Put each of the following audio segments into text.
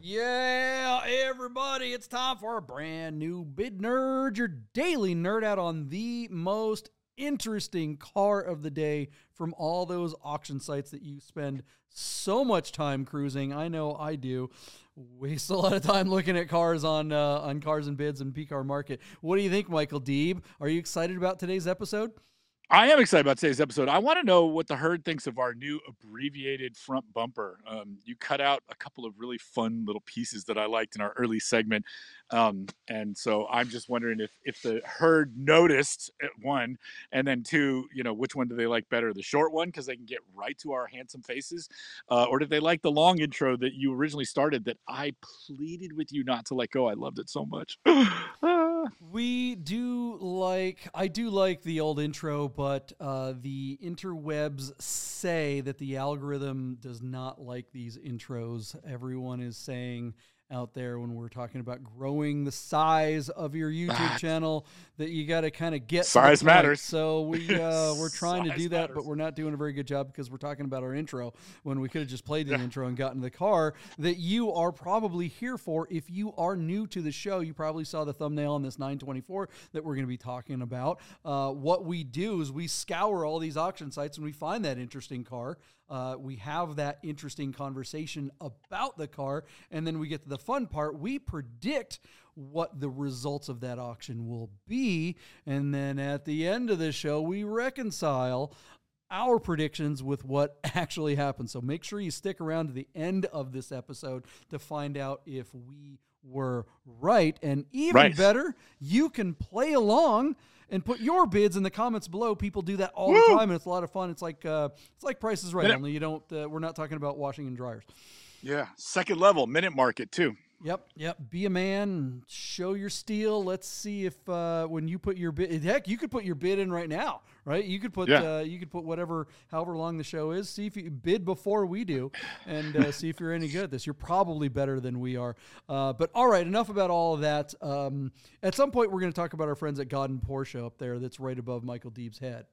Yeah, everybody, it's time for a brand new Bid Nerd, your daily nerd out on the most interesting car of the day from all those auction sites that you spend so much time cruising. I know I do. Waste a lot of time looking at cars on uh, on cars and bids and P car market. What do you think, Michael Deeb? Are you excited about today's episode? I am excited about today's episode. I want to know what the herd thinks of our new abbreviated front bumper. Um, you cut out a couple of really fun little pieces that I liked in our early segment, um, and so I'm just wondering if if the herd noticed at one, and then two, you know, which one do they like better, the short one because they can get right to our handsome faces, uh, or did they like the long intro that you originally started that I pleaded with you not to let go? I loved it so much. we do like I do like the old intro, but uh, the interwebs say that the algorithm does not like these intros. Everyone is saying out there when we're talking about growing the size of your YouTube channel that you got to kind of get size matters. So we uh, we're trying to do that, matters. but we're not doing a very good job because we're talking about our intro when we could have just played the yeah. intro and gotten in the car that you are probably here for. If you are new to the show, you probably saw the thumbnail on this 924 that we're going to be talking about. Uh, what we do is we scour all these auction sites and we find that interesting car. Uh, we have that interesting conversation about the car, and then we get to the fun part. We predict what the results of that auction will be, and then at the end of the show, we reconcile our predictions with what actually happened. So make sure you stick around to the end of this episode to find out if we were right. And even right. better, you can play along and put your bids in the comments below. People do that all Woo! the time, and it's a lot of fun. It's like uh, it's like Price is Right. Minute. Only you don't. Uh, we're not talking about washing and dryers. Yeah, second level minute market too. Yep, yep. Be a man. Show your steel. Let's see if uh, when you put your bid, heck, you could put your bid in right now, right? You could put, yeah. uh, you could put whatever, however long the show is. See if you bid before we do, and uh, see if you're any good at this. You're probably better than we are. Uh, but all right, enough about all of that. Um, at some point, we're going to talk about our friends at Gaudin Porsche up there. That's right above Michael Deeb's head.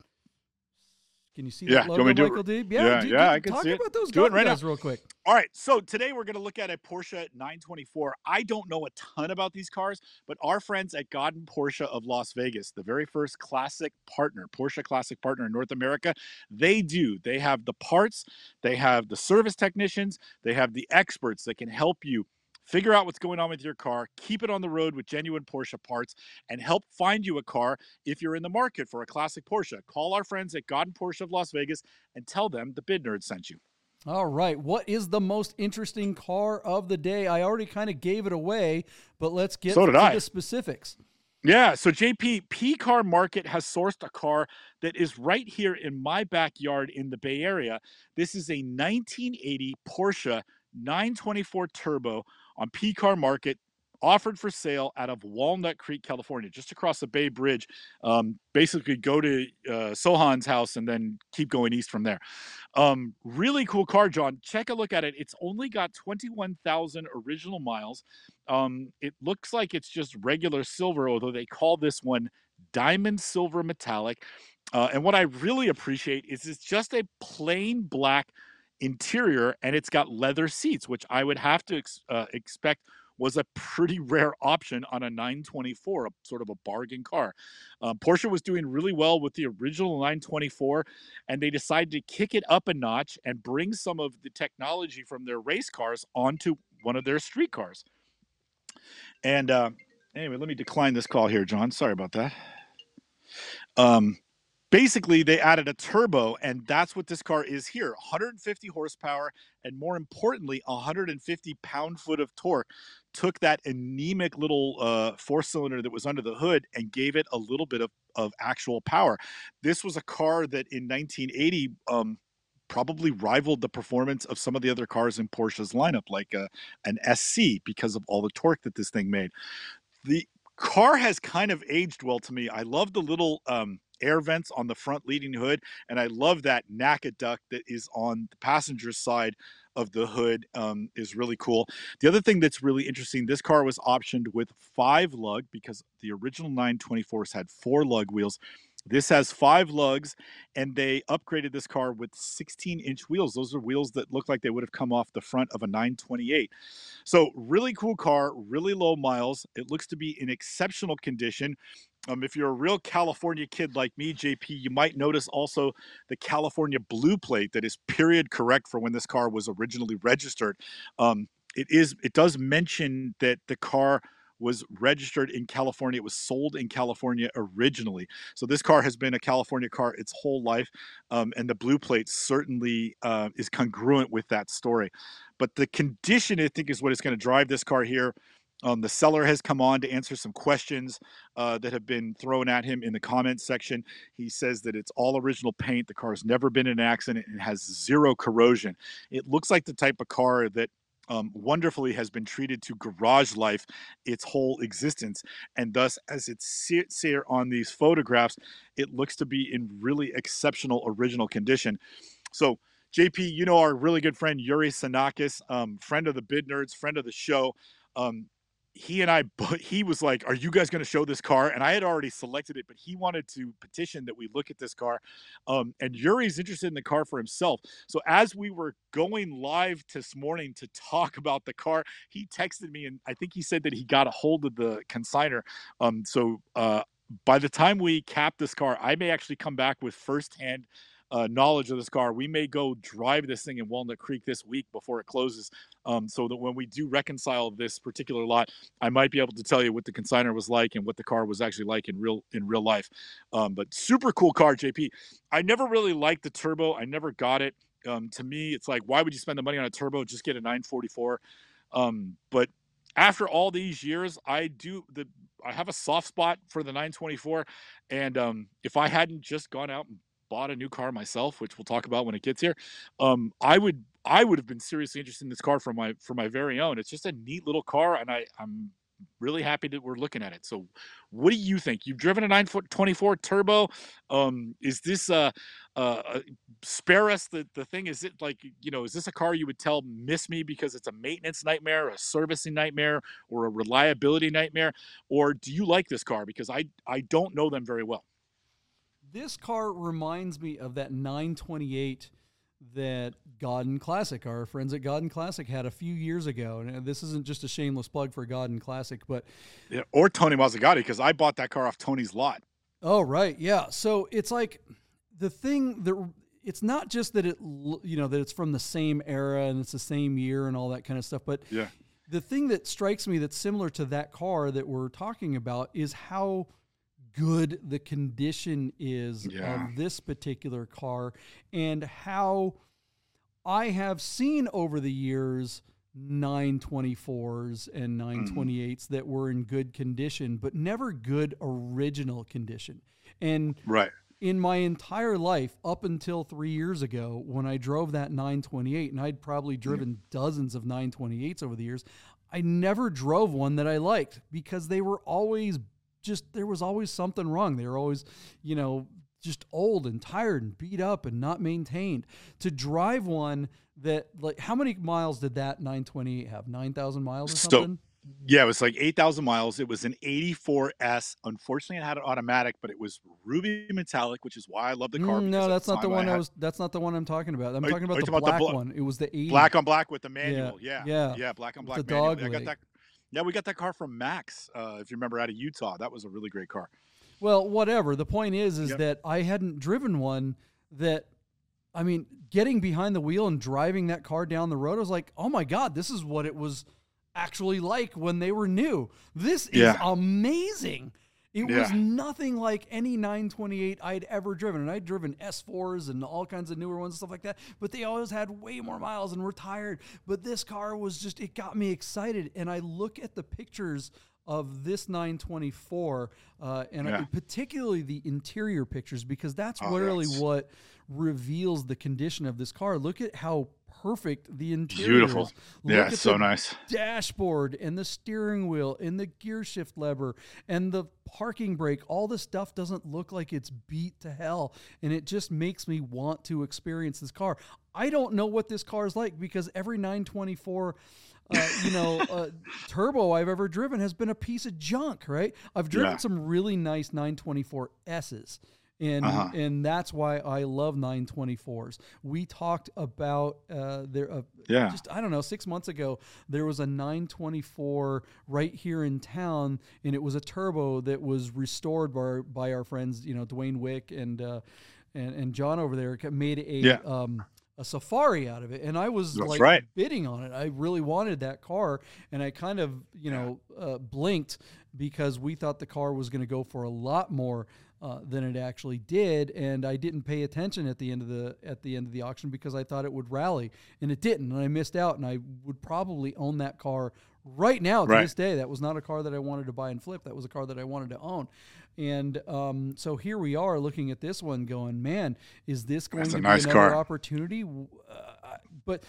Can you see yeah, that logo, Michael D? Yeah, yeah, do, yeah do, I can talk see about it. those do it right guys now. real quick. All right, so today we're going to look at a Porsche 924. I don't know a ton about these cars, but our friends at Gaudin Porsche of Las Vegas, the very first classic partner, Porsche classic partner in North America, they do. They have the parts, they have the service technicians, they have the experts that can help you Figure out what's going on with your car, keep it on the road with genuine Porsche parts, and help find you a car if you're in the market for a classic Porsche. Call our friends at Gaudin Porsche of Las Vegas and tell them the Bid Nerd sent you. All right. What is the most interesting car of the day? I already kind of gave it away, but let's get so to I. the specifics. Yeah, so JP, P Car Market has sourced a car that is right here in my backyard in the Bay Area. This is a 1980 Porsche 924 Turbo on P Car Market, offered for sale out of Walnut Creek, California, just across the Bay Bridge. Um, basically, go to uh, Sohan's house and then keep going east from there. Um, really cool car, John. Check a look at it. It's only got 21,000 original miles. Um, it looks like it's just regular silver, although they call this one diamond silver metallic. Uh, and what I really appreciate is it's just a plain black interior and it's got leather seats, which I would have to ex- uh, expect was a pretty rare option on a 924, a sort of a bargain car. Um, Porsche was doing really well with the original 924, and they decided to kick it up a notch and bring some of the technology from their race cars onto one of their street cars. And uh, anyway, let me decline this call here, John. Sorry about that. Um, basically they added a turbo and that's what this car is here 150 horsepower and more importantly 150 pound foot of torque took that anemic little uh, four cylinder that was under the hood and gave it a little bit of, of actual power this was a car that in 1980 um, probably rivaled the performance of some of the other cars in Porsche's lineup, like uh, an SC, because of all the torque that this thing made. The car has kind of aged well to me. I love the little um, air vents on the front leading hood. And I love that NACA duct that is on the passenger side of the hood um, is really cool. The other thing that's really interesting, this car was optioned with five lug because the original 924s had four lug wheels. This has five lugs, and they upgraded this car with 16 inch wheels. Those are wheels that look like they would have come off the front of a 928. So, really cool car, really low miles. It looks to be in exceptional condition. Um, if you're a real California kid like me, JP, you might notice also the California blue plate that is period correct for when this car was originally registered. Um, it is. It does mention that the car was registered in California. It was sold in California originally. So this car has been a California car its whole life, um, and the blue plate certainly uh, is congruent with that story. But the condition, I think, is what is going to drive this car here. Um, the seller has come on to answer some questions uh, that have been thrown at him in the comments section. He says that it's all original paint. The car has never been in an accident and has zero corrosion. It looks like the type of car that um, wonderfully has been treated to garage life its whole existence. And thus, as it sits here on these photographs, it looks to be in really exceptional original condition. So, JP, you know our really good friend Yuri Sanakis, um, friend of the Bid Nerds, friend of the show. Um, he and I, but he was like, "Are you guys going to show this car?" And I had already selected it, but he wanted to petition that we look at this car. Um, and Yuri's interested in the car for himself. So as we were going live this morning to talk about the car, he texted me, and I think he said that he got a hold of the consigner. Um, so uh, by the time we cap this car, I may actually come back with firsthand uh, knowledge of this car. We may go drive this thing in Walnut Creek this week before it closes, um, so that when we do reconcile this particular lot, I might be able to tell you what the consigner was like and what the car was actually like in real in real life. Um, but super cool car, JP. I never really liked the turbo. I never got it. Um, to me, it's like, why would you spend the money on a turbo? Just get a 944. Um, but after all these years, I do the I have a soft spot for the 924, and um, if I hadn't just gone out and bought a new car myself, which we'll talk about when it gets here, um, I would I would have been seriously interested in this car for my for my very own. It's just a neat little car, and I I'm really happy that we're looking at it. So, what do you think? You've driven a 924 turbo. Um, is this uh, uh, uh, spare us the the thing? Is it like you know? Is this a car you would tell miss me because it's a maintenance nightmare, a servicing nightmare, or a reliability nightmare? Or do you like this car? Because I I don't know them very well. This car reminds me of that 928 that Gaudin Classic, our friends at Gaudin Classic, had a few years ago. And uh, this isn't just a shameless plug for Gaudin Classic, but yeah, or Tony Mazzagatti because I bought that car off Tony's lot. Oh right, yeah. So it's like the thing that it's not just that it you know that it's from the same era and it's the same year and all that kind of stuff, but yeah. The thing that strikes me that's similar to that car that we're talking about is how good the condition is yeah. of this particular car and how I have seen over the years 924s and 928s mm-hmm. that were in good condition, but never good original condition. And right. in my entire life, up until three years ago, when I drove that 928, and I'd probably driven mm. dozens of 928s over the years, I never drove one that I liked because they were always just there was always something wrong. They were always, you know, just old and tired and beat up and not maintained. To drive one that like how many miles did that 928 have? 9,000 miles or something? yeah, it was like 8,000 miles. It was an 84S. Unfortunately, it had an automatic, but it was ruby metallic, which is why I love the car. Mm, no, that's not the one I, was. That's not the one I'm talking about. I'm are, talking about the black about the bl- one. It was the 80. Black on black with the manual. Yeah, yeah, yeah, yeah black on black. The manual. dog. I got that. Yeah, we got that car from Max, uh, if you remember, out of Utah. That was a really great car. Well, whatever. The point is, is yep. that I hadn't driven one that, I mean, getting behind the wheel and driving that car down the road, I was like, oh my God, this is what it was actually like when they were new. This is yeah. amazing. It yeah. was nothing like any 928 I'd ever driven. And I'd driven S4s and all kinds of newer ones and stuff like that, but they always had way more miles and were tired. But this car was just, it got me excited. And I look at the pictures of this 924, uh, and yeah. I, particularly the interior pictures, because that's oh, really yes. what reveals the condition of this car. Look at how perfect the interior Beautiful. Is. Look yeah, so nice. Dashboard and the steering wheel and the gear shift lever and the parking brake. All this stuff doesn't look like it's beat to hell. And it just makes me want to experience this car. I don't know what this car is like because every 924 uh, you know, uh, turbo I've ever driven has been a piece of junk, right? I've driven yeah. some really nice 924 S's and uh-huh. and that's why I love 924s. We talked about uh, there. Uh, yeah. Just I don't know. Six months ago, there was a 924 right here in town, and it was a turbo that was restored by by our friends, you know, Dwayne Wick and uh, and and John over there made a yeah. um, a safari out of it and i was That's like right. bidding on it i really wanted that car and i kind of you know uh, blinked because we thought the car was going to go for a lot more uh, than it actually did, and I didn't pay attention at the end of the at the end of the auction because I thought it would rally, and it didn't, and I missed out, and I would probably own that car right now to right. this day. That was not a car that I wanted to buy and flip. That was a car that I wanted to own, and um, so here we are looking at this one, going, man, is this going That's to be nice another car. opportunity? Uh, but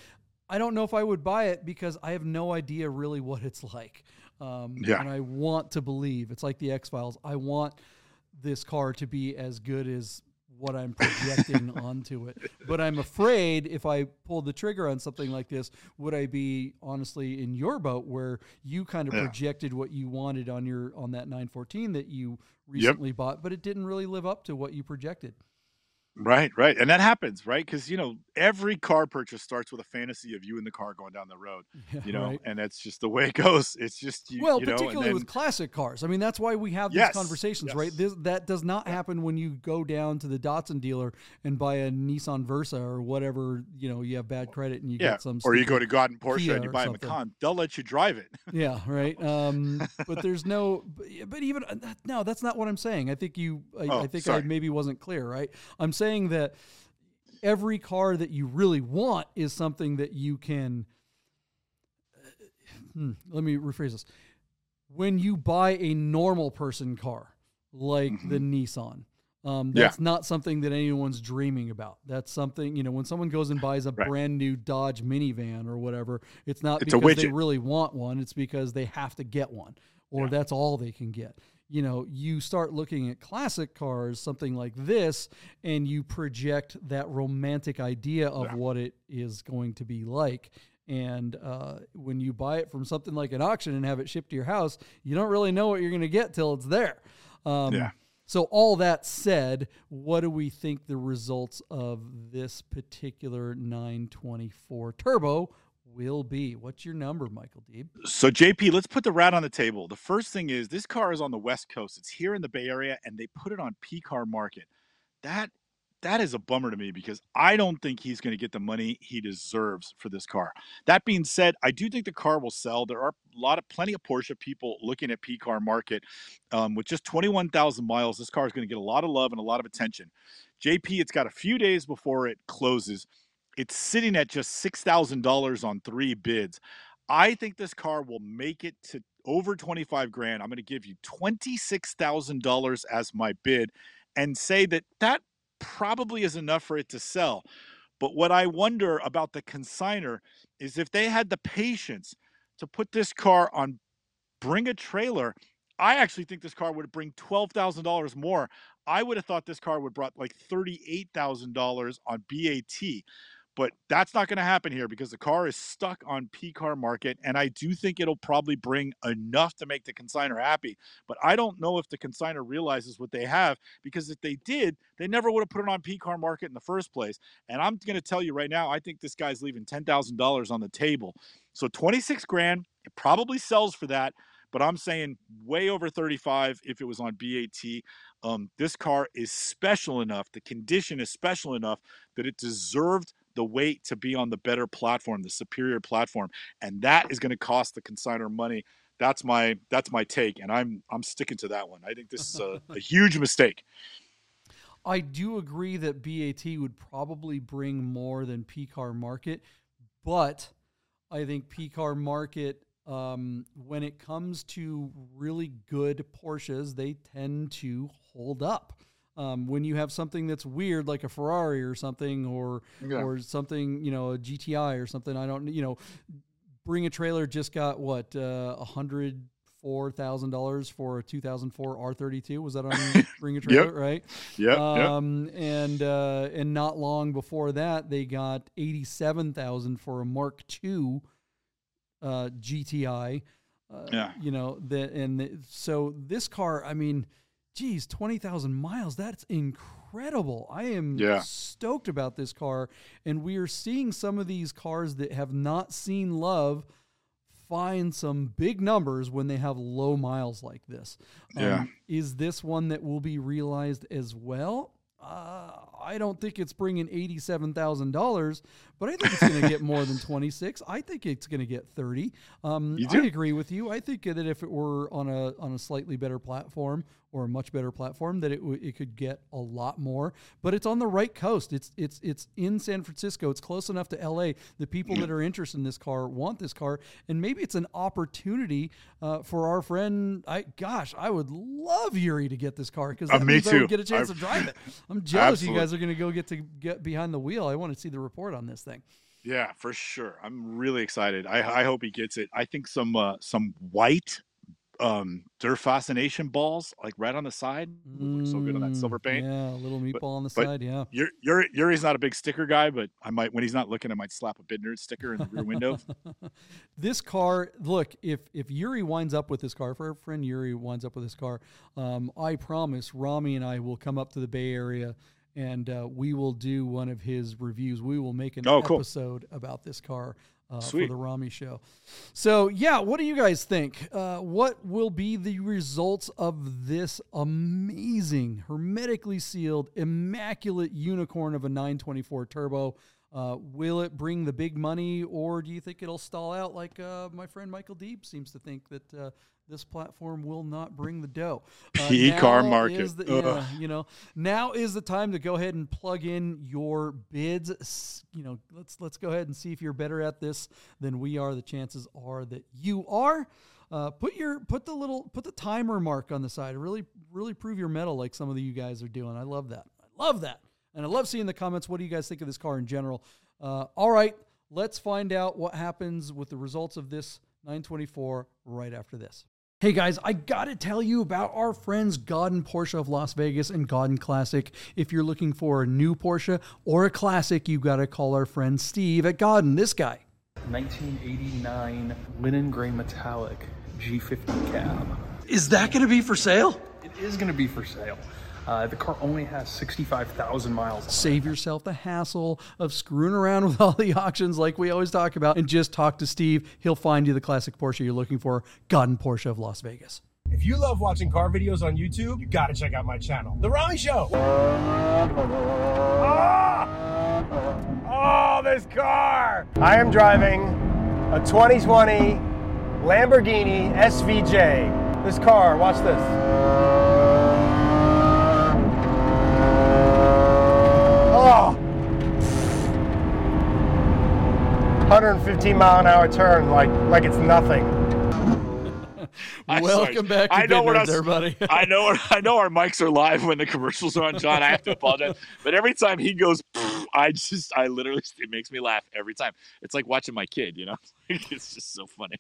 I don't know if I would buy it because I have no idea really what it's like. Um, yeah. And I want to believe it's like the X Files. I want this car to be as good as what I'm projecting onto it. But I'm afraid if I pull the trigger on something like this, would I be honestly in your boat where you kind of yeah. projected what you wanted on your on that 914 that you recently yep. bought, but it didn't really live up to what you projected. Right, right. And that happens, right? Because, you know, every car purchase starts with a fantasy of you in the car going down the road, yeah, you know, right. and that's just the way it goes. It's just, you, well, you particularly then, with classic cars. I mean, that's why we have these yes, conversations, yes. right? This, that does not happen when you go down to the Datsun dealer and buy a Nissan Versa or whatever, you know, you have bad credit and you yeah. get some. Or you go to Garden Porsche Kia and you buy a Macan. They'll let you drive it. yeah, right. Um, but there's no, but, but even, uh, no, that's not what I'm saying. I think you, I, oh, I think sorry. I maybe wasn't clear, right? I'm saying that every car that you really want is something that you can. Hmm, let me rephrase this. When you buy a normal person car, like mm-hmm. the Nissan, um, that's yeah. not something that anyone's dreaming about. That's something, you know, when someone goes and buys a right. brand new Dodge minivan or whatever, it's not it's because they really want one, it's because they have to get one or yeah. that's all they can get you know, you start looking at classic cars, something like this, and you project that romantic idea of yeah. what it is going to be like. And uh, when you buy it from something like an auction and have it shipped to your house, you don't really know what you're going to get till it's there. Um, yeah. So, all that said, what do we think the results of this particular 924 Turbo will be. What's your number, Michael Deeb? So, JP, let's put the rat on the table. The first thing is this car is on the West Coast. It's here in the Bay Area, and they put it on P Car Market. That that is a bummer to me because I don't think he's going to get the money he deserves for this car. That being said, I do think the car will sell. There are a lot of plenty of Porsche people looking at P car market. Um, with just 21,000 miles, this car is going to get a lot of love and a lot of attention. JP, it's got a few days before it closes. It's sitting at just $6,000 on three bids. I think this car will make it to over 25 grand. I'm going to give you $26,000 as my bid and say that that probably is enough for it to sell. But what I wonder about the consigner is if they had the patience to put this car on Bring a Trailer, I actually think this car would bring $12,000 more. I would have thought this car would brought like $38,000 on BAT. But that's not going to happen here because the car is stuck on P car market. And I do think it'll probably bring enough to make the consigner happy. But I don't know if the consigner realizes what they have because if they did, they never would have put it on P car market in the first place. And I'm going to tell you right now, I think this guy's leaving $10,000 on the table. So 26 grand, it probably sells for that but I'm saying way over 35 if it was on BAT. Um, this car is special enough, the condition is special enough that it deserved the weight to be on the better platform, the superior platform, and that is going to cost the consigner money. That's my that's my take, and I'm I'm sticking to that one. I think this is a, a huge mistake. I do agree that BAT would probably bring more than PCAR Market, but I think PCAR Market, um, when it comes to really good Porsches, they tend to hold up. Um, when you have something that's weird like a Ferrari or something or yeah. or something you know a GTI or something I don't you know bring a trailer just got what uh, a uh, hundred four thousand dollars for a 2004 R32 was that on bring a trailer yep. right yeah um, yep. and uh, and not long before that they got 87,000 for a Mark II uh, GTI uh, yeah you know that and the, so this car I mean geez, 20,000 miles. That's incredible. I am Yeah. stoked about this car. And we are seeing some of these cars that have not seen love find some big numbers when they have low miles like this. Um, Yeah. Is this one that will be realized as well? Uh, I don't think it's bringing eighty-seven thousand dollars, but I think it's going to get more than twenty-six. I think it's going to get thirty. Um, You I agree with you. I think that if it were on a on a slightly better platform or a much better platform, that it w- it could get a lot more. But it's on the right coast. It's it's it's in San Francisco. It's close enough to L.A. The people that are interested in this car want this car, and maybe it's an opportunity uh, for our friend. I gosh, I would love Yuri to get this car because Uh, me means I would too. get a chance I- to drive it. I'm jealous you guys are going to go get to get behind the wheel. I want to see the report on this thing. Yeah, for sure. I'm really excited. I, I hope he gets it. I think some uh, some white um Fascination balls, like right on the side, look so good on that silver Mm, paint. Yeah, a little meatball But- on the side. Yeah. Yuri, Yuri, Yuri's not a big sticker guy, but I might when he's not looking, I might slap a Bid Nerd sticker in the rear window. this car, look, if if Yuri winds up with this car, if our friend Yuri winds up with this car, um, I promise Rami and I will come up to the Bay Area and uh, we will do one of his reviews. We will make an Oh, cool. episode about this car. Uh, for the Rami show. So, yeah, what do you guys think? Uh, what will be the results of this amazing, hermetically sealed, immaculate unicorn of a 924 turbo? Uh, will it bring the big money, or do you think it'll stall out like uh, my friend Michael Deeb seems to think that uh, this platform will not bring the dough? Uh, P-car market. is the- yeah, you know, now is the time to go ahead and plug in your bids. You know, let's let's go ahead and see if you're better at this than we are. The chances are that you are. Uh, put your put the little put the timer mark on the side. Really really prove your mettle like some of the you guys are doing. I love that. I love that. And I love seeing the comments. What do you guys think of this car in general? Uh, all right, let's find out what happens with the results of this 924 right after this. Hey guys, I gotta tell you about our friends Gaudin Porsche of Las Vegas and Gaudin Classic. If you're looking for a new Porsche or a classic, you gotta call our friend Steve at Gaudin. This guy. 1989 linen gray metallic G50 cab. Is that gonna be for sale? It is going to be for sale. Uh, the car only has 65,000 miles. on it. Save yourself the hassle of screwing around with all the auctions like we always talk about and just talk to Steve. He'll find you the classic Porsche you're looking for. Gaudin Porsche of Las Vegas. If you love watching car videos on YouTube, you gotta check out my channel, The Rami Show. Ah! Oh, this car! I am driving a 2020 Lamborghini SVJ. This car, watch this. Oh! 115 mile an hour turn, like like it's nothing. I'm Welcome sorry. back to I know Big we're Nerds, not- everybody. I know I know our mics are live when the commercials are on, John. I have to apologize, but every time he goes, I just I literally it makes me laugh every time. It's like watching my kid, you know. it's just so funny.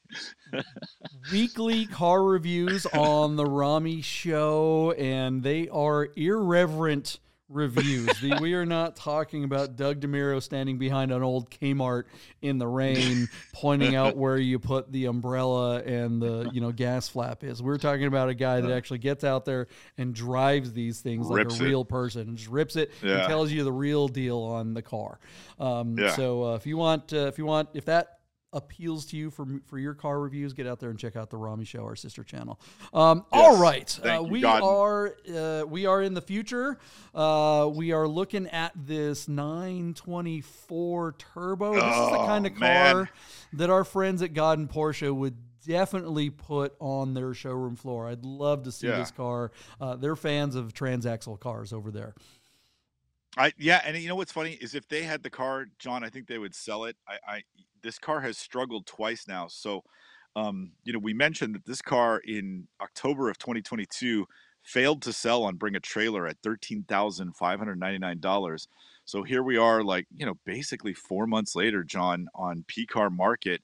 weekly car reviews on the Rami show, and they are irreverent reviews. The- we are not talking about Doug DeMuro standing behind an old Kmart in the rain, pointing out where you put the umbrella and the you know gas flap is. We're talking about a guy that actually gets out there and drives these things like a it. real person, and just rips it and tells you the real deal on the car. Um, Yeah. So uh, if you want, uh, if you want, if that appeals to you for for your car reviews, get out there and check out the Rami Show, our sister channel. Um, all right, uh, we Gaudin. are uh, we are in the future. Uh, we are looking at this 924 turbo. This is the Oh, kind of car man. that our friends at Gaudin Porsche would definitely put on their showroom floor. I'd love to see Yeah. this car. Uh, they're fans of transaxle cars over there. I yeah, and you know what's funny is if they had the car, John, I think they would sell it. I, I this car has struggled twice now. So, um, you know, we mentioned that this car in October of 2022 failed to sell on Bring a Trailer at thirteen thousand five hundred ninety nine dollars. So here we are, like you know, basically four months later, John, on P Car Market,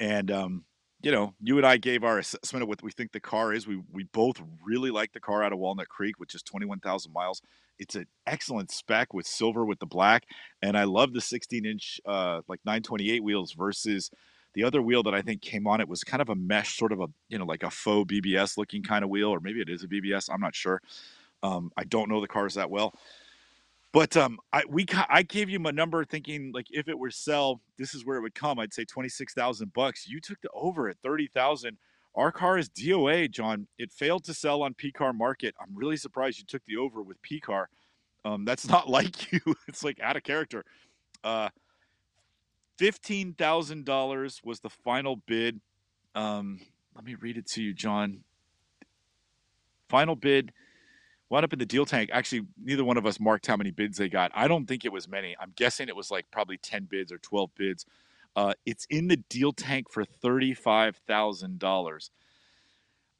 and um, you know, you and I gave our assessment of what we think the car is. We we both really like the car out of Walnut Creek, which is twenty one thousand miles. It's an excellent spec with silver with the black, and I love the 16 inch uh, like 928 wheels versus The other wheel that I think came on it was kind of a mesh, sort of a you know like a faux BBS looking kind of wheel, or maybe it is a BBS. I'm not sure. Um, I don't know the cars that well. But um, I we I gave you my number thinking like if it were sell, this is where it would come. I'd say twenty six thousand bucks. You took the over at thirty thousand. Our car is DOA, John. It failed to sell on P Car Market. I'm really surprised you took the over with P Car. Um, that's not like you. It's like out of character. Uh, fifteen thousand dollars was the final bid. Um, let me read it to you, John. Final bid wound up in the deal tank. Actually, neither one of us marked how many bids they got. I don't think it was many. I'm guessing it was like probably 10 bids or 12 bids. Uh, it's in the deal tank for $35,000.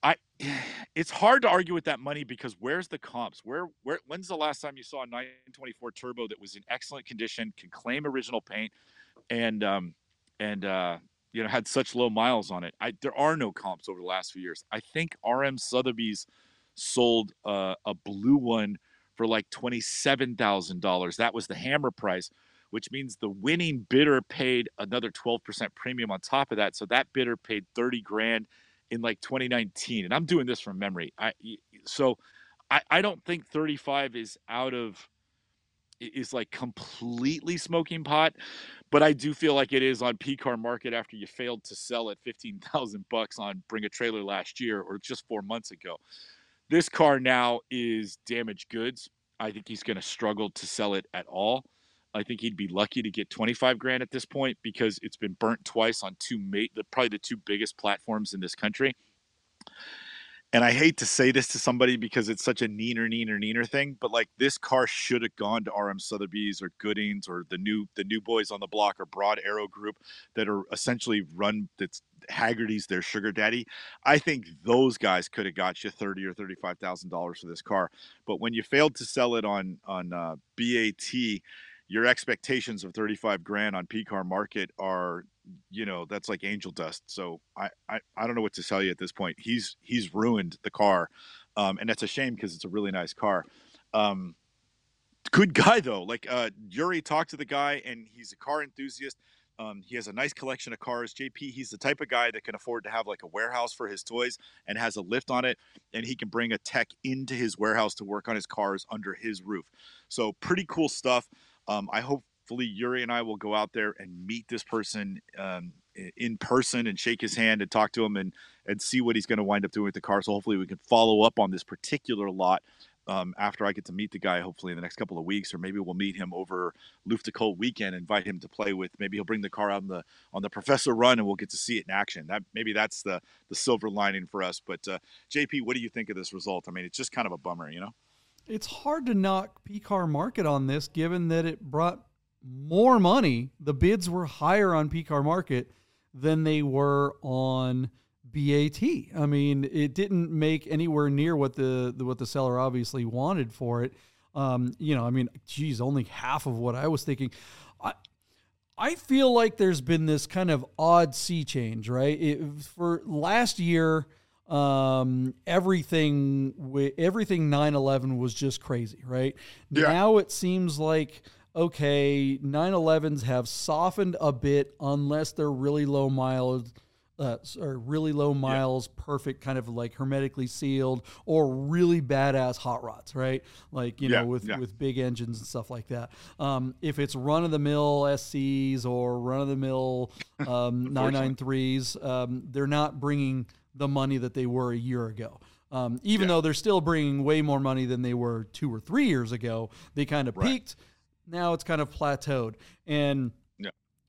I it's hard to argue with that money because where's the comps? Where where when's the last time you saw a 924 turbo that was in excellent condition, can claim original paint and um and uh you know had such low miles on it. I there are no comps over the last few years. I think RM Sotheby's sold uh, a blue one for like $27,000. That was the hammer price, which means the winning bidder paid another 12% premium on top of that. So that bidder paid 30 grand in like 2019. And I'm doing this from memory. I so I, I don't think 35 is out of is like completely smoking pot, but I do feel like it is on P car market after you failed to sell at 15,000 bucks on bring a trailer last year or just 4 months ago. This car now is damaged goods. I think he's going to struggle to sell it at all. I think he'd be lucky to get 25 grand at this point because it's been burnt twice on two mate the probably the two biggest platforms in this country. And I hate to say this to somebody because it's such a neener, neener, neener thing, but like this car should have gone to RM Sotheby's or Goodings or the new the new boys on the block or Broad Arrow Group that are essentially run that's Hagerty's their sugar daddy. I think those guys could have got you thirty or thirty five thousand dollars for this car. But when you failed to sell it on on uh, BAT, your expectations of thirty five grand on P car market are you know that's like angel dust. So I, I I don't know what to tell you at this point. He's he's ruined the car, um, and that's a shame because it's a really nice car. Um, good guy though. Like uh, Yuri talked to the guy, and he's a car enthusiast. Um, he has a nice collection of cars. JP, he's the type of guy that can afford to have like a warehouse for his toys and has a lift on it, and he can bring a tech into his warehouse to work on his cars under his roof. So pretty cool stuff. Um, I hopefully Yuri and I will go out there and meet this person um, in person and shake his hand and talk to him and and see what he's going to wind up doing with the car. So hopefully we can follow up on this particular lot um, after I get to meet the guy, hopefully in the next couple of weeks, or maybe we'll meet him over Luftgekühlt weekend, invite him to play with. Maybe he'll bring the car out on the on the Professor Run, and we'll get to see it in action. That maybe that's the the silver lining for us. But uh, JP, what do you think of this result? I mean, it's just kind of a bummer, you know. It's hard to knock P car market on this, given that it brought more money. The bids were higher on P car market than they were on BAT. I mean, it didn't make anywhere near what the, the what the seller obviously wanted for it. Um, you know, I mean, geez, only half of what I was thinking. I I feel like there's been this kind of odd sea change, right? It, for last year, um, everything everything 911 was just crazy, right? Yeah. Now it seems like okay, 911s have softened a bit unless they're really low mileage uh, or really low miles, yeah. perfect, kind of like hermetically sealed, or really badass hot rods, right? Like you yeah, know, with yeah. with big engines and stuff like that. Um, if it's run of the mill SCs or run of the mill um, 993s, um, they're not bringing the money that they were a year ago. Um, even though they're still bringing way more money than they were two or three years ago, they kind of right. peaked. Now it's kind of plateaued, and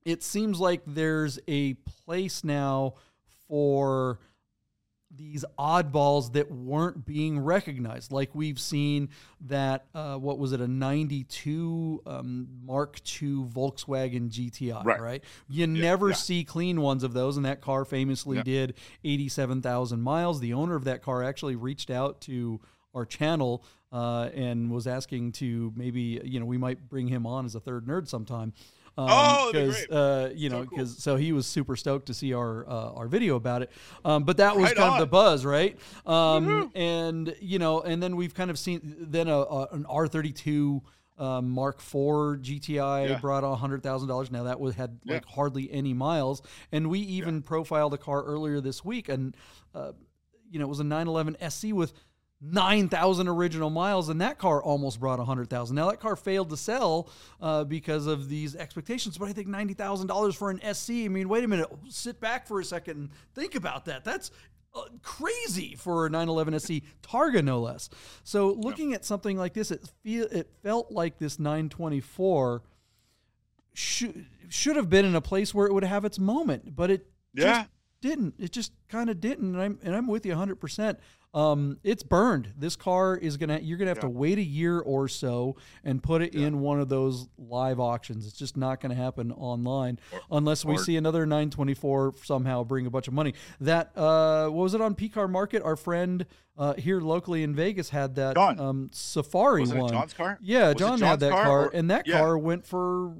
it seems like there's a place now for these oddballs that weren't being recognized. Like we've seen that, uh, what was it, a 92 um, Mark II Volkswagen GTI, right? right? You yeah, never yeah. see clean ones of those. And that car famously yeah. did 87,000 miles. The owner of that car actually reached out to our channel uh, and was asking to maybe, you know, we might bring him on as a third nerd sometime. Um, oh, because uh, you know, because so, cool. so, he was super stoked to see our uh, our video about it. Um, but that was right kind on. of the buzz, right? Um, and you know, and then we've kind of seen then a, a an R thirty two uh, Mark IV GTI Yeah. brought hundred thousand dollars. Now that was had Yeah. like hardly any miles, and we even profiled a car earlier this week, and uh, you know it was a 911 SC with. 9,000 original miles, and that car almost brought 100,000. Now, that car failed to sell uh, because of these expectations, but I think $90,000 for an SC. I mean, wait a minute, sit back for a second and think about that. That's uh, crazy for a 911 SC Targa, no less. So, looking at something like this, it feel it felt like this 924 should should have been in a place where it would have its moment, but it Yeah. just didn't. It just kind of didn't. And I'm and I'm with you 100. percent um, it's burned. This car is gonna. You're gonna have to wait a year or so and put it in one of those live auctions. It's just not to happen online unless we or- see another 924 somehow bring a bunch of money. That uh, what was it on P Car Market? Our friend uh, here locally in Vegas had that John. um, Safari Wasn't one. John's car? Yeah, Was John had that car, car, or- and that yeah. car went for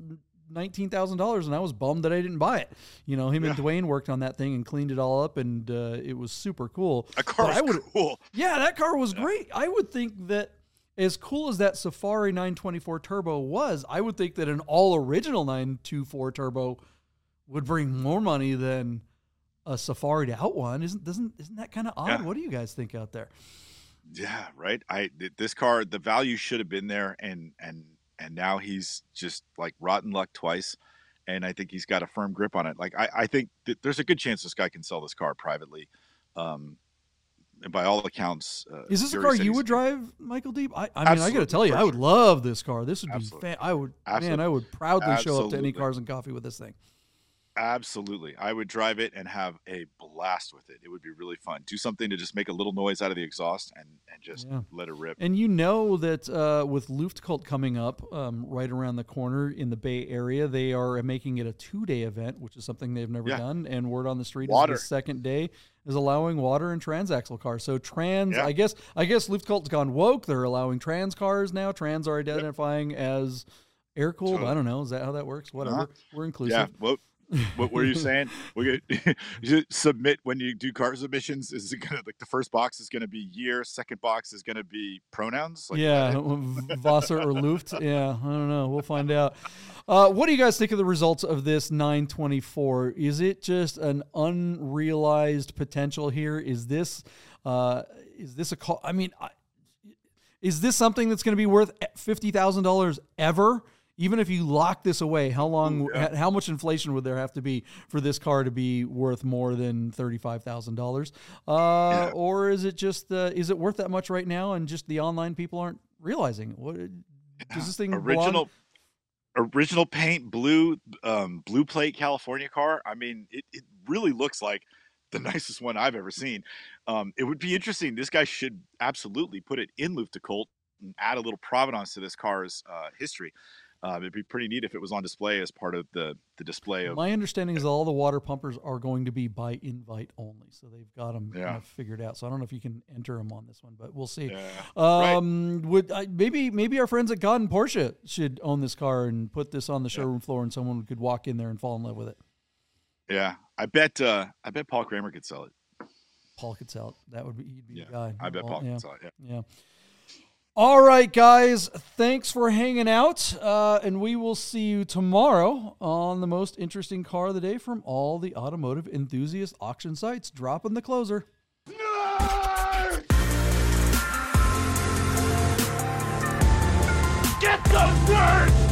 nineteen thousand dollars, and I was bummed that I didn't buy it. You know, him and Dwayne worked on that thing and cleaned it all up, and uh, it was super cool. A car But I was would, cool. yeah, that car was great. I would think that as cool as that Safari 924 Turbo was, I would think that an all original 924 Turbo would bring more money than a Safari to one. Isn't doesn't isn't that kind of odd? Yeah. What do you guys think out there? Yeah, right. I this car, the value should have been there, and and and now he's just like rotten luck twice. And I think he's got a firm grip on it. Like I, I think that there's a good chance this guy can sell this car privately. Um, and by all accounts, uh, Is this a car you would drive, Michael Deeb? I, I mean, I got to tell you, I would love this car. This would Absolutely. be, I would, man, I would proudly show up to any cars and coffee with this thing. Absolutely, I would drive it and have a blast with it. It would be really fun. Do something to just make a little noise out of the exhaust and and just Yeah. let it rip. And you know that uh, with Luftgekühlt coming up um, right around the corner in the Bay Area, they are making it a two-day event, which is something they've never Yeah. done. And word on the street Water. is the second day is allowing water and transaxle cars. So trans, Yeah. I guess, I guess Luftgekühlt's gone woke. They're allowing trans cars now. Trans are identifying as air cooled. Totally. I don't know. Is that how that works? Whatever. Uh-huh. We're inclusive. Yeah. What what were you saying? We submit when you do car submissions. Is it gonna like the first box is gonna be year, second box is gonna be pronouns? Like, yeah, Wasser or Luft. Yeah, I don't know. We'll find out. Uh, what do you guys think of the results of this 924? Is it just an unrealized potential here? Is this uh, is this a call? I mean, I, is this something that's going to be worth fifty thousand dollars ever? Even if you lock this away, how long? Yeah. How much inflation would there have to be for this car to be worth more than thirty-five thousand dollars? Uh, Yeah. Or is it just uh, is it worth that much right now, and just the online people aren't realizing? What does this thing belong- original original paint blue um blue plate california car i mean it, it really looks like the nicest one i've ever seen um it would be interesting this guy should absolutely put it in Luftgekühlt and add a little provenance to this car's uh history um, it'd be pretty neat if it was on display as part of the the display of My understanding is all the water pumpers are going to be by invite only, so they've got them Yeah. kind of figured out. So I don't know if you can enter them on this one, but we'll see. yeah, right. Um, would I, maybe maybe our friends at Gaudin Porsche should own this car and put this on the showroom floor, and someone could walk in there and fall in love with it. yeah i bet uh i bet paul kramer could sell it Paul could sell it. That would be he'd be yeah the guy. i bet paul yeah. could sell it yeah Yeah. All right, guys, thanks for hanging out. Uh, and we will see you tomorrow on the most interesting car of the day from all the automotive enthusiast auction sites. Dropping the closer. Nerd! Get the nerd!